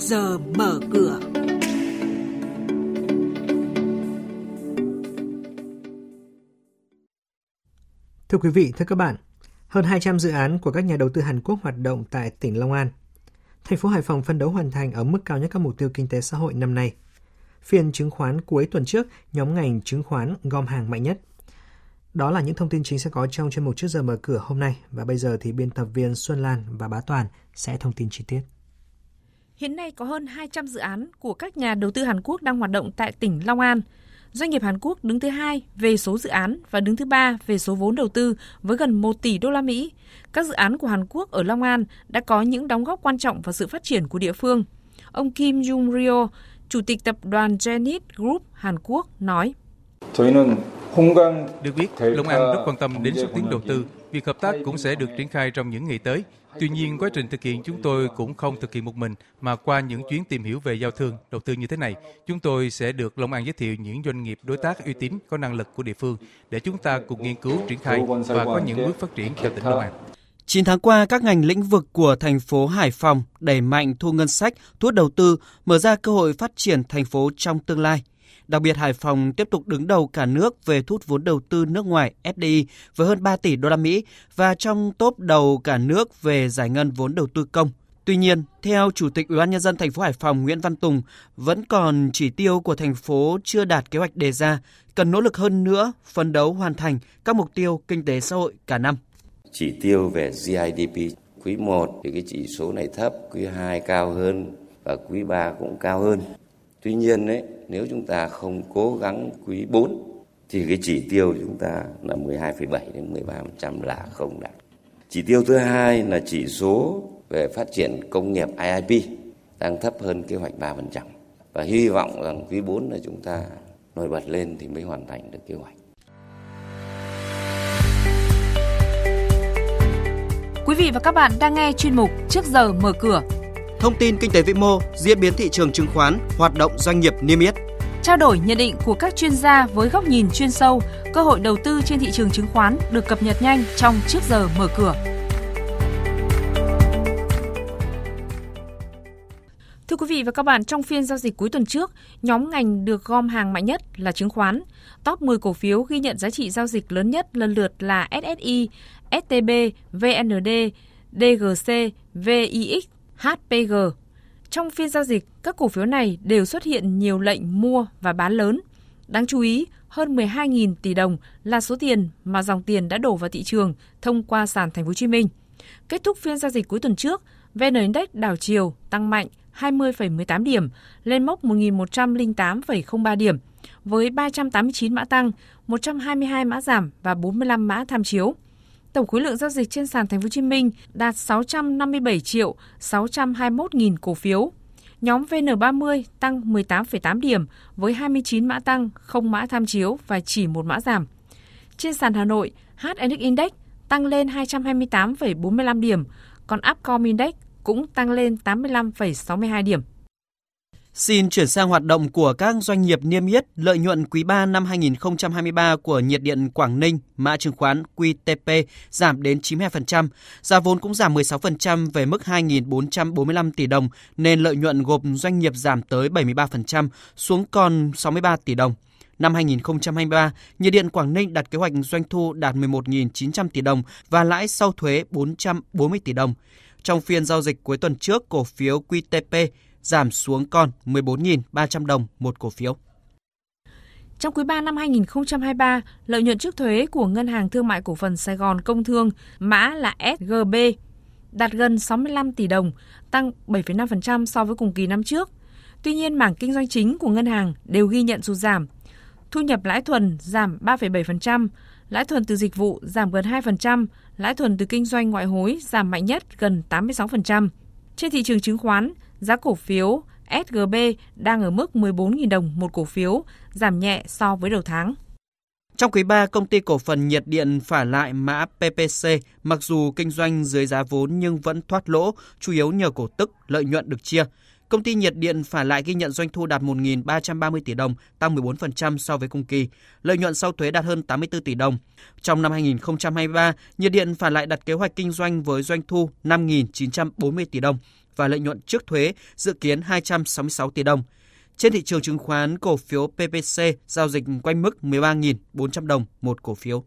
giờ mở cửa. Thưa quý vị, thưa các bạn, hơn 200 dự án của các nhà đầu tư Hàn Quốc hoạt động tại tỉnh Long An. Thành phố Hải Phòng phân đấu hoàn thành ở mức cao nhất các mục tiêu kinh tế xã hội năm nay. Phiên chứng khoán cuối tuần trước, nhóm ngành chứng khoán gom hàng mạnh nhất. Đó là những thông tin chính sẽ có trong chuyên mục trước giờ mở cửa hôm nay và bây giờ thì biên tập viên Xuân Lan và Bá Toàn sẽ thông tin chi tiết. Hiện nay có hơn 200 dự án của các nhà đầu tư Hàn Quốc đang hoạt động tại tỉnh Long An. Doanh nghiệp Hàn Quốc đứng thứ hai về số dự án và đứng thứ ba về số vốn đầu tư với gần 1 tỷ đô la Mỹ. Các dự án của Hàn Quốc ở Long An đã có những đóng góp quan trọng vào sự phát triển của địa phương. Ông Kim Jung Ryo, Chủ tịch tập đoàn Genit Group Hàn Quốc nói. Được biết, Long An rất quan tâm đến xúc tiến đầu tư. Việc hợp tác cũng sẽ được triển khai trong những ngày tới. Tuy nhiên, quá trình thực hiện chúng tôi cũng không thực hiện một mình, mà qua những chuyến tìm hiểu về giao thương, đầu tư như thế này, chúng tôi sẽ được Long An giới thiệu những doanh nghiệp đối tác uy tín có năng lực của địa phương để chúng ta cùng nghiên cứu triển khai và có những bước phát triển cho tỉnh Long An. 9 tháng qua, các ngành lĩnh vực của thành phố Hải Phòng đẩy mạnh thu ngân sách, thu hút đầu tư, mở ra cơ hội phát triển thành phố trong tương lai. Đặc biệt Hải Phòng tiếp tục đứng đầu cả nước về thu hút vốn đầu tư nước ngoài FDI với hơn 3 tỷ đô la Mỹ và trong top đầu cả nước về giải ngân vốn đầu tư công. Tuy nhiên, theo Chủ tịch Ủy ban nhân dân thành phố Hải Phòng Nguyễn Văn Tùng, vẫn còn chỉ tiêu của thành phố chưa đạt kế hoạch đề ra, cần nỗ lực hơn nữa phấn đấu hoàn thành các mục tiêu kinh tế xã hội cả năm. Chỉ tiêu về GDP quý 1 thì cái chỉ số này thấp, quý 2 cao hơn và quý 3 cũng cao hơn. Tuy nhiên đấy, nếu chúng ta không cố gắng quý 4 thì cái chỉ tiêu chúng ta là 12,7 đến 13% là không đạt. Chỉ tiêu thứ hai là chỉ số về phát triển công nghiệp IIP đang thấp hơn kế hoạch 3%. Và hy vọng rằng quý 4 là chúng ta nổi bật lên thì mới hoàn thành được kế hoạch. Quý vị và các bạn đang nghe chuyên mục Trước giờ mở cửa thông tin kinh tế vĩ mô, diễn biến thị trường chứng khoán, hoạt động doanh nghiệp niêm yết. Trao đổi nhận định của các chuyên gia với góc nhìn chuyên sâu, cơ hội đầu tư trên thị trường chứng khoán được cập nhật nhanh trong trước giờ mở cửa. Thưa quý vị và các bạn, trong phiên giao dịch cuối tuần trước, nhóm ngành được gom hàng mạnh nhất là chứng khoán. Top 10 cổ phiếu ghi nhận giá trị giao dịch lớn nhất lần lượt là SSI, STB, VND, DGC, VIX HPG. Trong phiên giao dịch, các cổ phiếu này đều xuất hiện nhiều lệnh mua và bán lớn. Đáng chú ý, hơn 12.000 tỷ đồng là số tiền mà dòng tiền đã đổ vào thị trường thông qua sàn Thành phố Hồ Chí Minh. Kết thúc phiên giao dịch cuối tuần trước, VN Index đảo chiều tăng mạnh 20,18 điểm lên mốc 1.108,03 điểm với 389 mã tăng, 122 mã giảm và 45 mã tham chiếu tổng khối lượng giao dịch trên sàn Thành phố Hồ Chí Minh đạt 657 triệu 621 nghìn cổ phiếu. Nhóm VN30 tăng 18,8 điểm với 29 mã tăng, không mã tham chiếu và chỉ một mã giảm. Trên sàn Hà Nội, HNX Index tăng lên 228,45 điểm, còn Upcom Index cũng tăng lên 85,62 điểm. Xin chuyển sang hoạt động của các doanh nghiệp niêm yết lợi nhuận quý 3 năm 2023 của nhiệt điện Quảng Ninh, mã chứng khoán QTP giảm đến 92%, giá vốn cũng giảm 16% về mức 2.445 tỷ đồng, nên lợi nhuận gộp doanh nghiệp giảm tới 73% xuống còn 63 tỷ đồng. Năm 2023, nhiệt điện Quảng Ninh đặt kế hoạch doanh thu đạt 11.900 tỷ đồng và lãi sau thuế 440 tỷ đồng. Trong phiên giao dịch cuối tuần trước, cổ phiếu QTP giảm xuống còn 14.300 đồng một cổ phiếu. Trong quý 3 năm 2023, lợi nhuận trước thuế của Ngân hàng Thương mại Cổ phần Sài Gòn Công Thương, mã là SGB, đạt gần 65 tỷ đồng, tăng 7,5% so với cùng kỳ năm trước. Tuy nhiên, mảng kinh doanh chính của ngân hàng đều ghi nhận sụt giảm. Thu nhập lãi thuần giảm 3,7%, lãi thuần từ dịch vụ giảm gần 2%, lãi thuần từ kinh doanh ngoại hối giảm mạnh nhất gần 86%. Trên thị trường chứng khoán, giá cổ phiếu SGB đang ở mức 14.000 đồng một cổ phiếu, giảm nhẹ so với đầu tháng. Trong quý 3, công ty cổ phần nhiệt điện phả lại mã PPC, mặc dù kinh doanh dưới giá vốn nhưng vẫn thoát lỗ, chủ yếu nhờ cổ tức, lợi nhuận được chia. Công ty nhiệt điện phả lại ghi nhận doanh thu đạt 1.330 tỷ đồng, tăng 14% so với cùng kỳ. Lợi nhuận sau thuế đạt hơn 84 tỷ đồng. Trong năm 2023, nhiệt điện phả lại đặt kế hoạch kinh doanh với doanh thu 5.940 tỷ đồng, và lợi nhuận trước thuế dự kiến 266 tỷ đồng. Trên thị trường chứng khoán, cổ phiếu PPC giao dịch quanh mức 13.400 đồng một cổ phiếu.